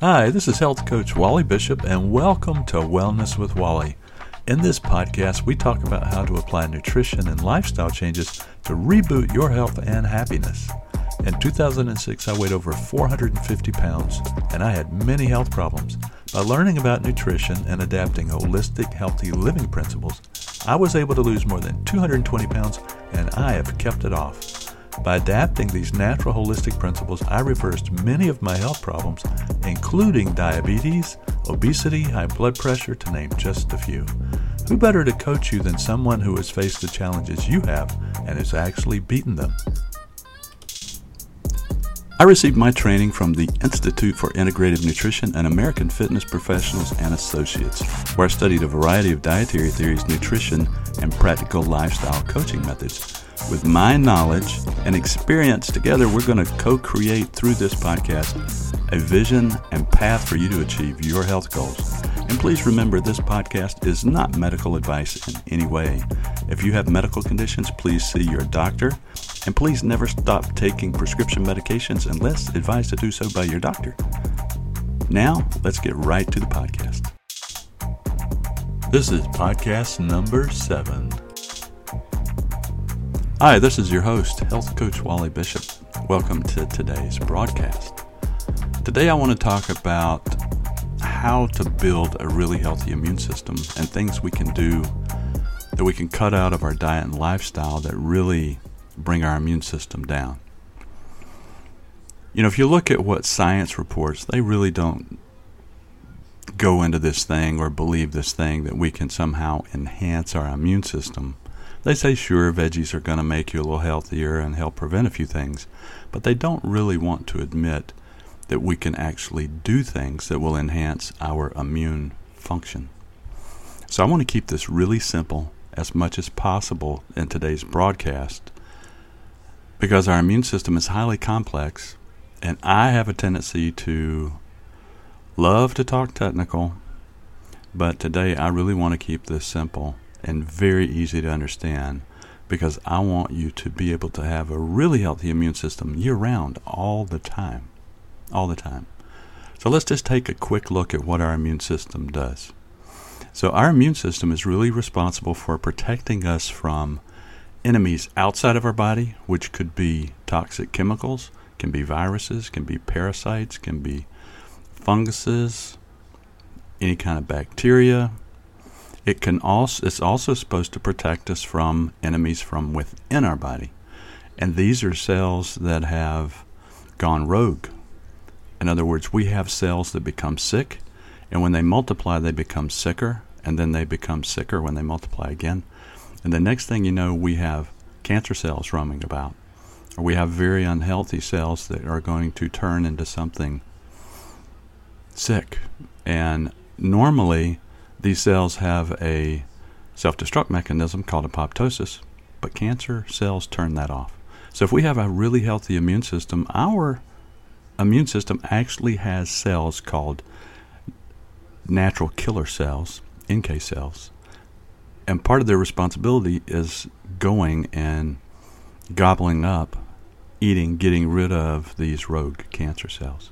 Hi, this is health coach Wally Bishop, and welcome to Wellness with Wally. In this podcast, we talk about how to apply nutrition and lifestyle changes to reboot your health and happiness. In 2006, I weighed over 450 pounds, and I had many health problems. By learning about nutrition and adapting holistic, healthy living principles, I was able to lose more than 220 pounds, and I have kept it off. By adapting these natural holistic principles, I reversed many of my health problems, including diabetes, obesity, high blood pressure, to name just a few. Who better to coach you than someone who has faced the challenges you have and has actually beaten them? I received my training from the Institute for Integrative Nutrition and American Fitness Professionals and Associates, where I studied a variety of dietary theories, nutrition, and practical lifestyle coaching methods. With my knowledge and experience together, we're going to co create through this podcast a vision and path for you to achieve your health goals. And please remember, this podcast is not medical advice in any way. If you have medical conditions, please see your doctor. And please never stop taking prescription medications unless advised to do so by your doctor. Now, let's get right to the podcast. This is podcast number seven. Hi, this is your host, Health Coach Wally Bishop. Welcome to today's broadcast. Today, I want to talk about how to build a really healthy immune system and things we can do that we can cut out of our diet and lifestyle that really bring our immune system down. You know, if you look at what science reports, they really don't go into this thing or believe this thing that we can somehow enhance our immune system they say, sure, veggies are going to make you a little healthier and help prevent a few things, but they don't really want to admit that we can actually do things that will enhance our immune function. So I want to keep this really simple as much as possible in today's broadcast because our immune system is highly complex and I have a tendency to love to talk technical, but today I really want to keep this simple and very easy to understand because I want you to be able to have a really healthy immune system year round, all the time. All the time. So let's just take a quick look at what our immune system does. So, our immune system is really responsible for protecting us from enemies outside of our body, which could be toxic chemicals, can be viruses, can be parasites, can be funguses, any kind of bacteria, it can also it's also supposed to protect us from enemies from within our body. And these are cells that have gone rogue. In other words, we have cells that become sick, and when they multiply, they become sicker, and then they become sicker when they multiply again. And the next thing you know, we have cancer cells roaming about, or we have very unhealthy cells that are going to turn into something sick. And normally, these cells have a self destruct mechanism called apoptosis, but cancer cells turn that off. So if we have a really healthy immune system, our immune system actually has cells called natural killer cells, NK cells. And part of their responsibility is going and gobbling up, eating, getting rid of these rogue cancer cells.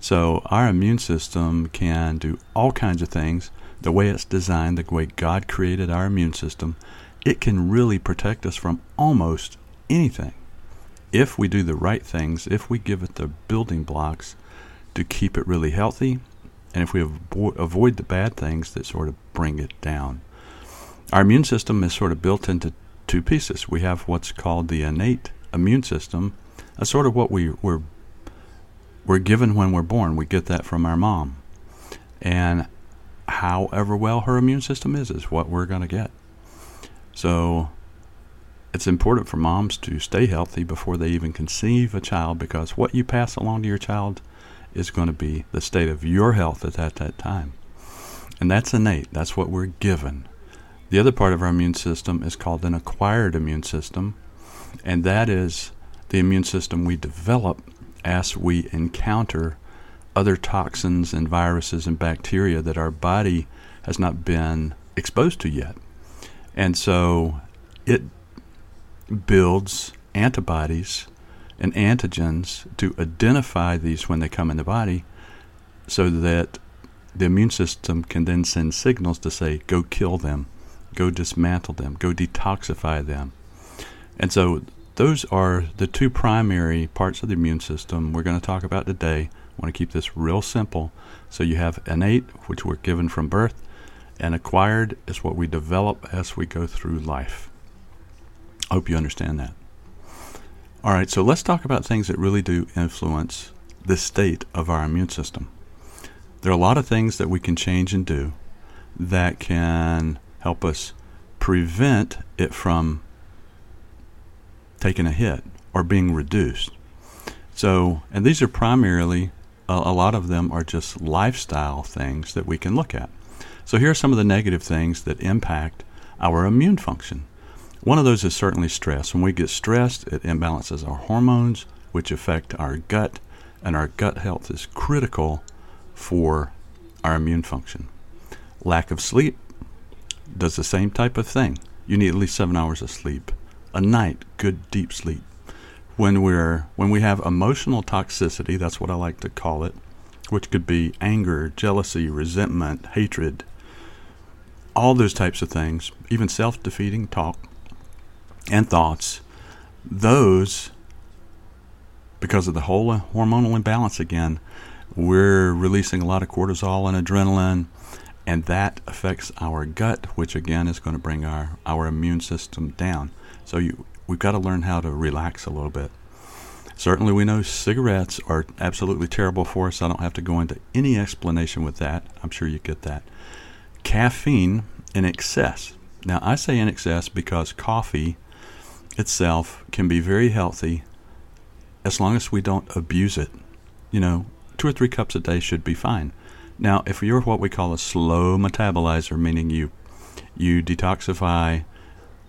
So our immune system can do all kinds of things the way it's designed, the way God created our immune system, it can really protect us from almost anything if we do the right things, if we give it the building blocks to keep it really healthy, and if we avo- avoid the bad things that sort of bring it down. Our immune system is sort of built into two pieces. We have what's called the innate immune system, that's sort of what we, we're, we're given when we're born. We get that from our mom. And however well her immune system is, is what we're going to get. So it's important for moms to stay healthy before they even conceive a child because what you pass along to your child is going to be the state of your health at that, that time. And that's innate, that's what we're given. The other part of our immune system is called an acquired immune system, and that is the immune system we develop as we encounter other toxins and viruses and bacteria that our body has not been exposed to yet. And so it builds antibodies and antigens to identify these when they come in the body so that the immune system can then send signals to say, go kill them, go dismantle them, go detoxify them. And so those are the two primary parts of the immune system we're going to talk about today. Want to keep this real simple. So you have innate, which we're given from birth, and acquired is what we develop as we go through life. I hope you understand that. All right, so let's talk about things that really do influence the state of our immune system. There are a lot of things that we can change and do that can help us prevent it from taking a hit or being reduced. So, and these are primarily, a, lot of them are just lifestyle things that we can look at. So, here are some of the negative things that impact our immune function. One of those is certainly stress. When we get stressed, it imbalances our hormones, which affect our gut, and our gut health is critical for our immune function. Lack of sleep does the same type of thing. You need at least seven hours of sleep a night, good deep sleep. When we're when we have emotional toxicity, that's what I like to call it, which could be anger, jealousy, resentment, hatred, all those types of things, even self-defeating talk and thoughts, those because of the whole uh, hormonal imbalance again, we're releasing a lot of cortisol and adrenaline, and that affects our gut, which again is going to bring our, our immune system down. So you, we've got to learn how to relax a little bit. Certainly, we know cigarettes are absolutely terrible for us. I don't have to go into any explanation with that. I'm sure you get that. Caffeine in excess. Now, I say in excess because coffee itself can be very healthy as long as we don't abuse it. You know, two or three cups a day should be fine. Now, if you're what we call a slow metabolizer, meaning you you detoxify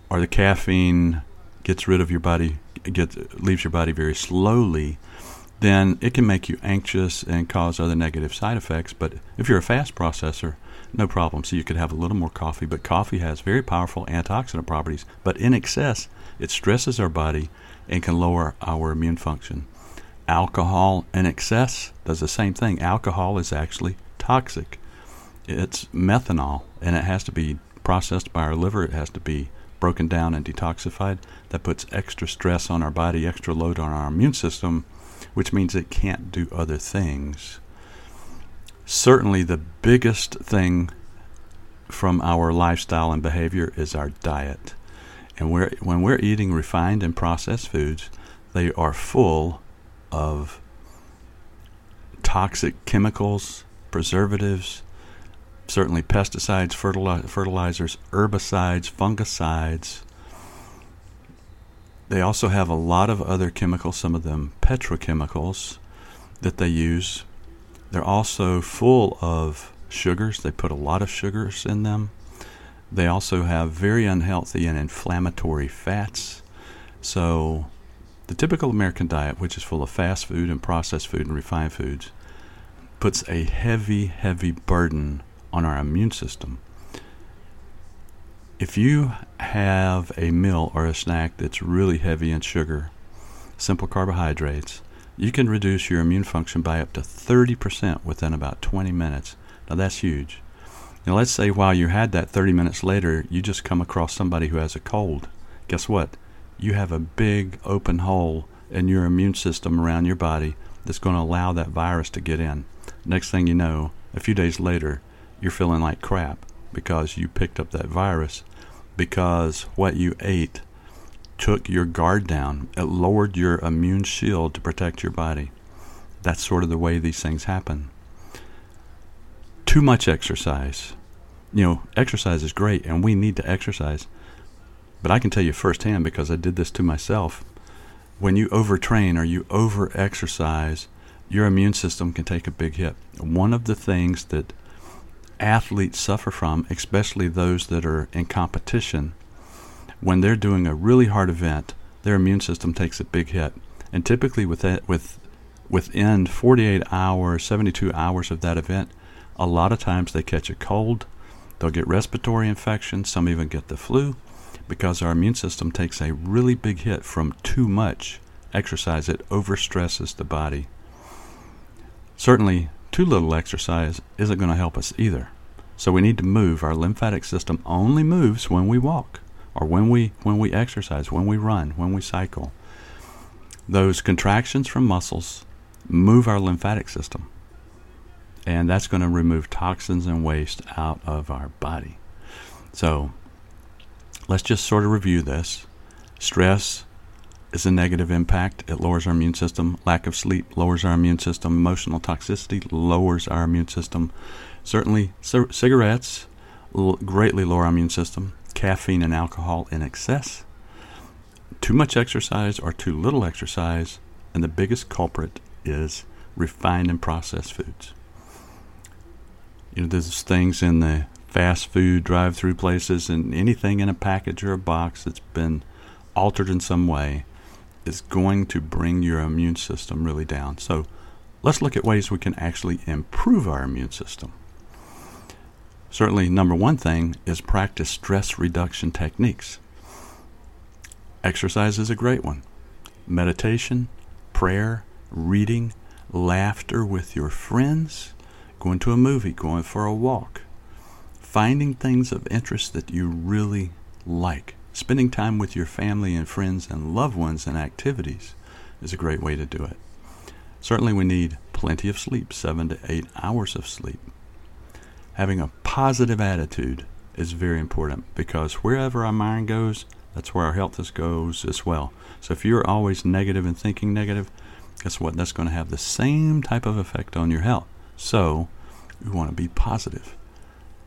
or the caffeine gets rid of your body, gets leaves your body very slowly, then it can make you anxious and cause other negative side effects. But if you're a fast processor, no problem. So you could have a little more coffee, but coffee has very powerful antioxidant properties. But in excess, it stresses our body and can lower our immune function. Alcohol in excess does the same thing. Alcohol is actually toxic. It's methanol, and it has to be processed by our liver. It has to be broken down and detoxified. That puts extra stress on our body, extra load on our immune system, which means it can't do other things. Certainly, the biggest thing from our lifestyle and behavior is our diet. And we're, when we're eating refined and processed foods, they are full of toxic chemicals, preservatives, certainly pesticides, fertili- fertilizers, herbicides, fungicides. They also have a lot of other chemicals, some of them petrochemicals, that they use. They're also full of sugars. They put a lot of sugars in them. They also have very unhealthy and inflammatory fats. So, the typical American diet, which is full of fast food and processed food and refined foods, puts a heavy, heavy burden on our immune system. If you have a meal or a snack that's really heavy in sugar, simple carbohydrates, you can reduce your immune function by up to 30% within about 20 minutes. Now that's huge. Now let's say while you had that 30 minutes later, you just come across somebody who has a cold. Guess what? You have a big open hole in your immune system around your body that's going to allow that virus to get in. Next thing you know, a few days later, you're feeling like crap because you picked up that virus because what you ate took your guard down. It lowered your immune shield to protect your body. That's sort of the way these things happen. Too much exercise. You know, exercise is great and we need to exercise. But I can tell you firsthand because I did this to myself. When you overtrain or you over exercise, your immune system can take a big hit. One of the things that athletes suffer from, especially those that are in competition, when they're doing a really hard event, their immune system takes a big hit. And typically, with that, with within 48 hours, 72 hours of that event, a lot of times they catch a cold, they'll get respiratory infections, some even get the flu, because our immune system takes a really big hit from too much exercise. It overstresses the body. Certainly, too little exercise isn't going to help us either. So we need to move. Our lymphatic system only moves when we walk or when we when we exercise, when we run, when we cycle. Those contractions from muscles move our lymphatic system. And that's going to remove toxins and waste out of our body. So, let's just sort of review this. Stress is a negative impact. It lowers our immune system. Lack of sleep lowers our immune system. Emotional toxicity lowers our immune system. Certainly, c- cigarettes l- greatly lower our immune system. Caffeine and alcohol in excess. Too much exercise or too little exercise. And the biggest culprit is refined and processed foods. You know, there's things in the fast food drive through places and anything in a package or a box that's been altered in some way is going to bring your immune system really down. So let's look at ways we can actually improve our immune system. Certainly, number one thing is practice stress reduction techniques. Exercise is a great one. Meditation, prayer, reading, laughter with your friends, going to a movie, going for a walk, finding things of interest that you really like. Spending time with your family and friends and loved ones and activities is a great way to do it. Certainly, we need plenty of sleep, seven to eight hours of sleep. Having a positive attitude is very important because wherever our mind goes, that's where our health goes as well. So if you're always negative and thinking negative, guess what? That's going to have the same type of effect on your health. So we want to be positive.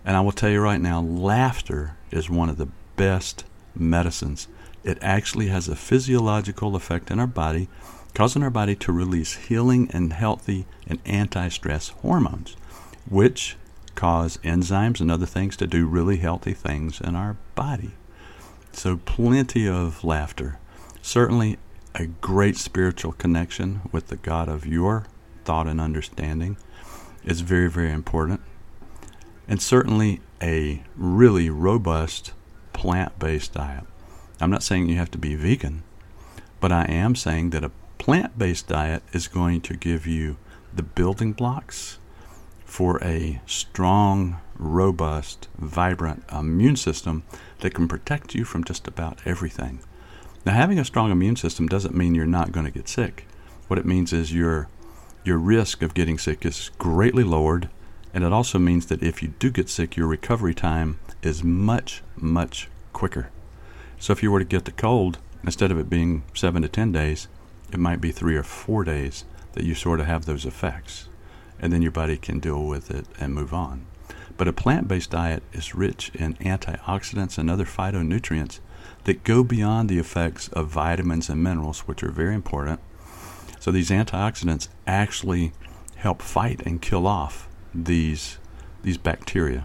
And I will tell you right now, laughter is one of the best medicines. It actually has a physiological effect in our body, causing our body to release healing and healthy and anti stress hormones, which cause enzymes and other things to do really healthy things in our body. So, plenty of laughter. Certainly, a great spiritual connection with the God of your thought and understanding is very, very important. And certainly, a really robust plant based diet. I'm not saying you have to be vegan, but I am saying that a plant based diet is going to give you the building blocks for a strong, robust, vibrant immune system that can protect you from just about everything. Now, having a strong immune system doesn't mean you're not going to get sick. What it means is your your risk of getting sick is greatly lowered, and it also means that if you do get sick, your recovery time is much, much quicker. So if you were to get the cold, instead of it being seven to ten days, it might be three or four days that you sort of have those effects. And then your body can deal with it and move on. But a plant based diet is rich in antioxidants and other phytonutrients that go beyond the effects of vitamins and minerals, which are very important. So these antioxidants actually help fight and kill off these, these bacteria.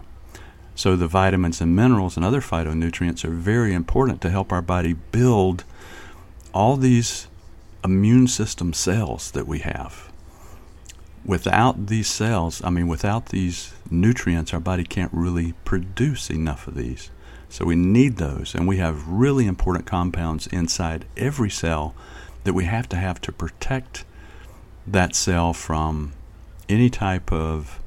So the vitamins and minerals and other phytonutrients are very important to help our body build all these immune system cells that we have. Without these cells, I mean, without these nutrients, our body can't really produce enough of these. So we need those, and we have really important compounds inside every cell that we have to have to protect that cell from any type of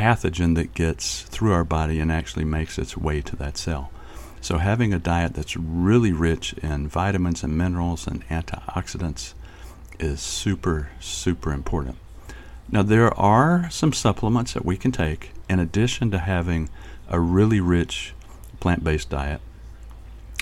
pathogen that gets through our body and actually makes its way to that cell. So, having a diet that's really rich in vitamins and minerals and antioxidants is super, super important. Now, there are some supplements that we can take in addition to having a really rich plant based diet.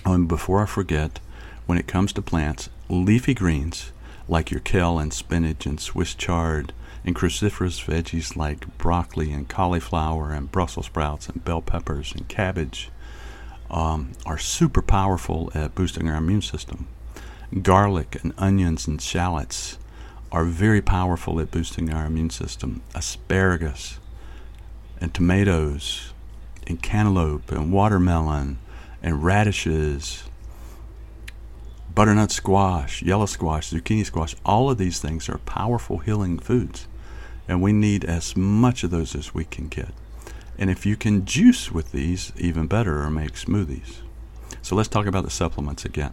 And before I forget, when it comes to plants, leafy greens like your kale and spinach and Swiss chard and cruciferous veggies like broccoli and cauliflower and Brussels sprouts and bell peppers and cabbage um, are super powerful at boosting our immune system. Garlic and onions and shallots are very powerful at boosting our immune system. Asparagus and tomatoes and cantaloupe and watermelon and radishes, butternut squash, yellow squash, zucchini squash, all of these things are powerful healing foods. And we need as much of those as we can get. And if you can juice with these, even better, or make smoothies. So let's talk about the supplements again.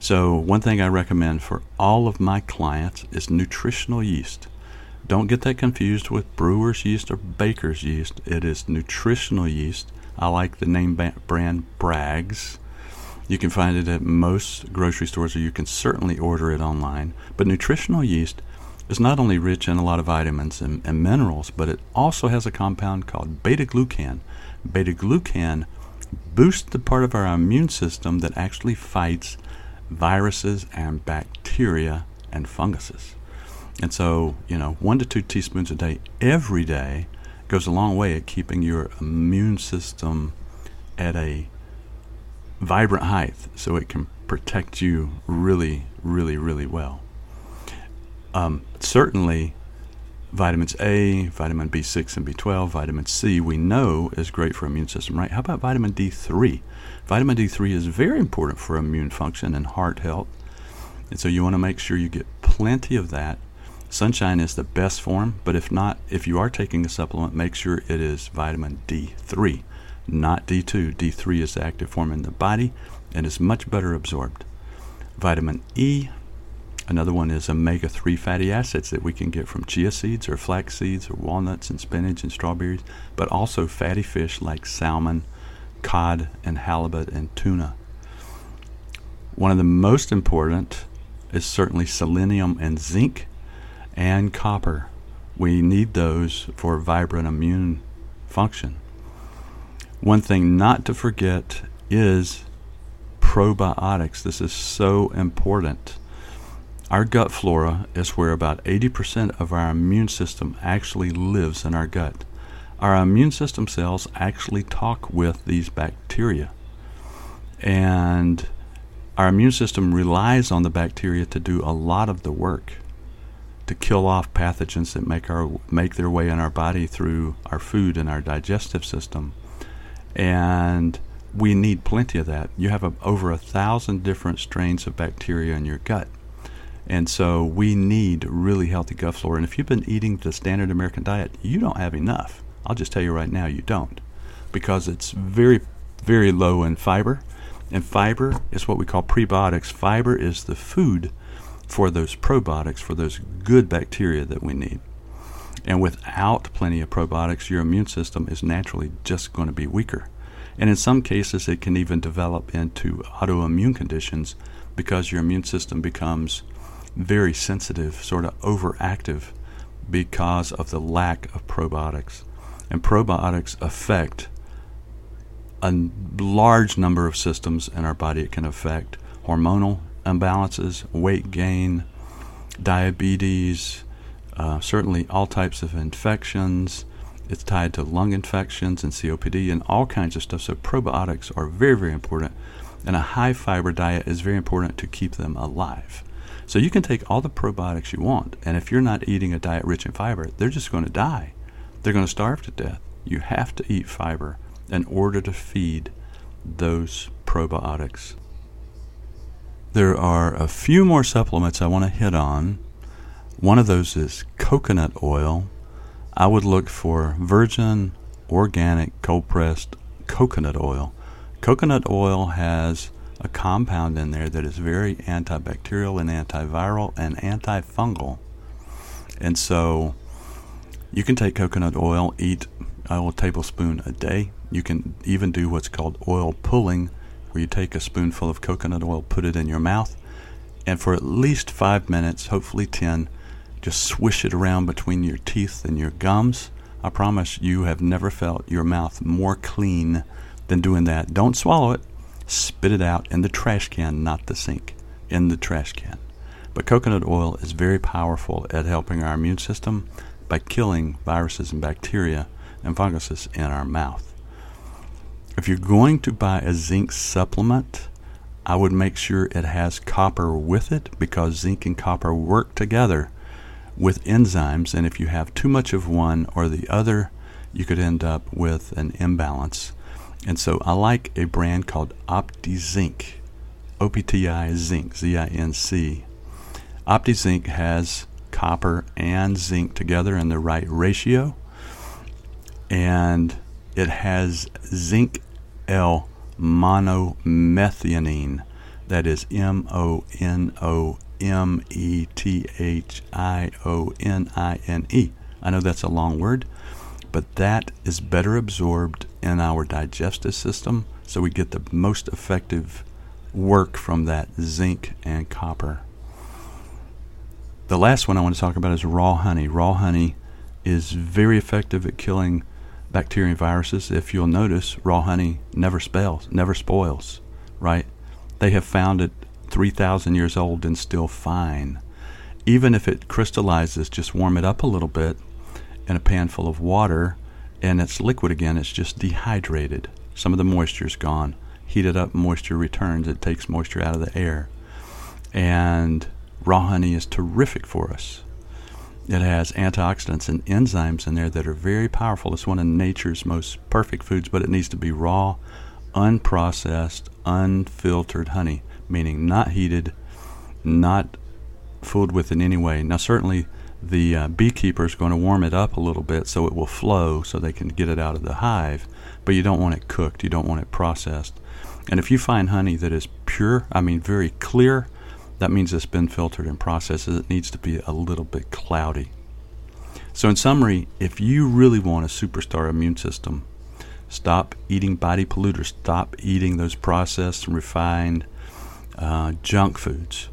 So, one thing I recommend for all of my clients is nutritional yeast. Don't get that confused with brewer's yeast or baker's yeast. It is nutritional yeast. I like the name brand Bragg's. You can find it at most grocery stores, or you can certainly order it online. But nutritional yeast is not only rich in a lot of vitamins and, and minerals, but it also has a compound called beta glucan. Beta glucan boosts the part of our immune system that actually fights viruses and bacteria and funguses. And so, you know, one to two teaspoons a day every day goes a long way at keeping your immune system at a vibrant height so it can protect you really, really, really well. Um, certainly, vitamins A, vitamin B6 and B12, vitamin C, we know is great for immune system, right? How about vitamin D3? Vitamin D3 is very important for immune function and heart health. And so you want to make sure you get plenty of that Sunshine is the best form, but if not, if you are taking a supplement, make sure it is vitamin D3, not D2. D3 is the active form in the body and is much better absorbed. Vitamin E, another one is omega 3 fatty acids that we can get from chia seeds or flax seeds or walnuts and spinach and strawberries, but also fatty fish like salmon, cod, and halibut and tuna. One of the most important is certainly selenium and zinc and copper. We need those for vibrant immune function. One thing not to forget is probiotics. This is so important. Our gut flora is where about 80% of our immune system actually lives in our gut. Our immune system cells actually talk with these bacteria. And our immune system relies on the bacteria to do a lot of the work to kill off pathogens that make our make their way in our body through our food and our digestive system. And we need plenty of that. You have a, over a thousand different strains of bacteria in your gut. And so we need really healthy gut flora. And if you've been eating the standard American diet, you don't have enough. I'll just tell you right now, you don't. Because it's very, very low in fiber. And fiber is what we call prebiotics. Fiber is the food for those probiotics, for those good bacteria that we need. And without plenty of probiotics, your immune system is naturally just going to be weaker. And in some cases, it can even develop into autoimmune conditions because your immune system becomes very sensitive, sort of overactive, because of the lack of probiotics. And probiotics affect a large number of systems in our body. It can affect hormonal imbalances, weight gain, diabetes, uh, certainly all types of infections. It's tied to lung infections and COPD and all kinds of stuff. So probiotics are very, very important. And a high fiber diet is very important to keep them alive. So you can take all the probiotics you want, and if you're not eating a diet rich in fiber, they're just going to die. They're going to starve to death. You have to eat fiber in order to feed those probiotics. There are a few more supplements I want to hit on. One of those is coconut oil. I would look for virgin, organic, cold pressed coconut oil. Coconut oil has a compound in there that is very antibacterial and antiviral and antifungal. And so you can take coconut oil, eat a tablespoon a day. You can even do what's called oil pulling, where you take a spoonful of coconut oil, put it in your mouth, and for at least five minutes, hopefully 10, just swish it around between your teeth and your gums. I promise you have never felt your mouth more clean than doing that. Don't swallow it, spit it out in the trash can, not the sink, in the trash can. But coconut oil is very powerful at helping our immune system by killing viruses and bacteria and funguses in our mouth. If you're going to buy a zinc supplement, I would make sure it has copper with it because zinc and copper work together with enzymes. And if you have too much of one or the other, you could end up with an imbalance. And so I like a brand called OptiZinc, OPTI Zinc, Z I N C. OptiZinc has copper and zinc together in the right ratio, and it has zinc L monomethionine. That is M O N O M E T H I O N I N E. I know that's a long word, but that is better absorbed in our digestive system, so we get the most effective work from that zinc and copper. The last one I want to talk about is raw honey. Raw honey is very effective at killing bacteria and viruses. If you'll notice, raw honey never spells, never spoils, right? They have found it 3,000 years old and still fine. Even if it crystallizes, just warm it up a little bit in a pan full of water and it's liquid again, it's just dehydrated. Some of the moisture is gone. Heat it up, moisture returns. It takes moisture out of the air. And raw honey is terrific for us. It has antioxidants and enzymes in there that are very powerful. It's one of nature's most perfect foods, but it needs to be raw, unprocessed, unfiltered honey, meaning not heated, not fooled with in any way. Now, certainly, the uh, beekeeper is going to warm it up a little bit so it will flow so they can get it out of the hive, but you don't want it cooked, you don't want it processed. And if you find honey that is pure, I mean very clear, that means it's been filtered and processed. It needs to be a little bit cloudy. So, in summary, if you really want a superstar immune system, stop eating body polluters, stop eating those processed and refined uh, junk foods.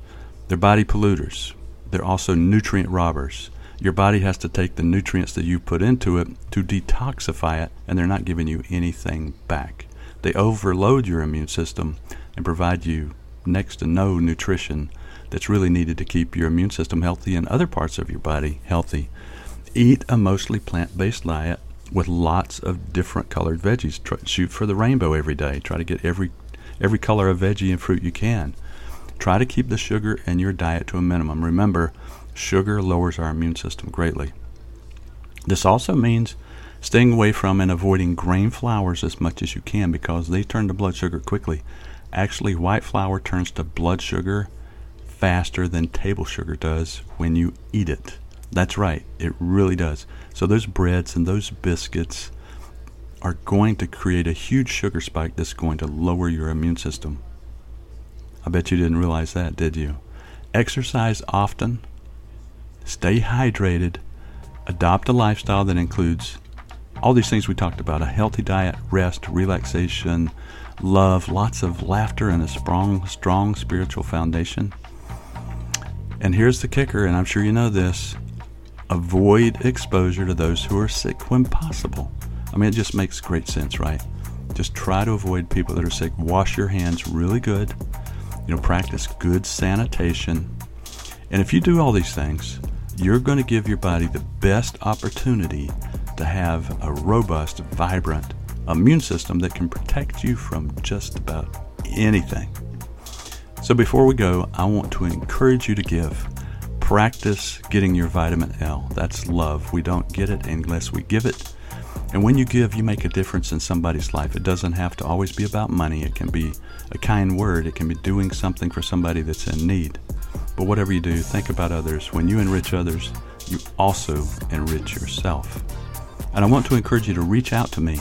They're body polluters. They're also nutrient robbers. Your body has to take the nutrients that you put into it to detoxify it, and they're not giving you anything back. They overload your immune system and provide you next to no nutrition that's really needed to keep your immune system healthy and other parts of your body healthy. Eat a mostly plant based diet with lots of different colored veggies. Try, shoot for the rainbow every day. Try to get every every color of veggie and fruit you can. Try to keep the sugar in your diet to a minimum. Remember, sugar lowers our immune system greatly. This also means staying away from and avoiding grain flours as much as you can because they turn to blood sugar quickly. Actually, white flour turns to blood sugar faster than table sugar does when you eat it. That's right, it really does. So, those breads and those biscuits are going to create a huge sugar spike that's going to lower your immune system. I bet you didn't realize that, did you? Exercise often, stay hydrated, adopt a lifestyle that includes all these things we talked about a healthy diet, rest, relaxation, love, lots of laughter, and a strong, strong spiritual foundation. And here's the kicker, and I'm sure you know this avoid exposure to those who are sick when possible. I mean, it just makes great sense, right? Just try to avoid people that are sick. Wash your hands really good you know, practice good sanitation. And if you do all these things, you're going to give your body the best opportunity to have a robust, vibrant immune system that can protect you from just about anything. So before we go, I want to encourage you to give. Practice getting your vitamin L. That's love. We don't get it unless we give it. And when you give, you make a difference in somebody's life. It doesn't have to always be about money. It can be a kind word, it can be doing something for somebody that's in need. But whatever you do, think about others. When you enrich others, you also enrich yourself. And I want to encourage you to reach out to me.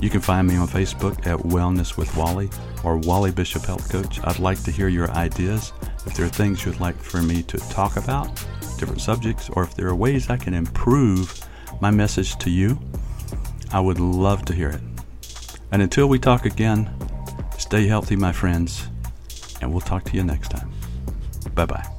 You can find me on Facebook at Wellness with Wally or Wally Bishop Health Coach. I'd like to hear your ideas. If there are things you'd like for me to talk about, different subjects, or if there are ways I can improve my message to you, I would love to hear it. And until we talk again, stay healthy, my friends, and we'll talk to you next time. Bye bye.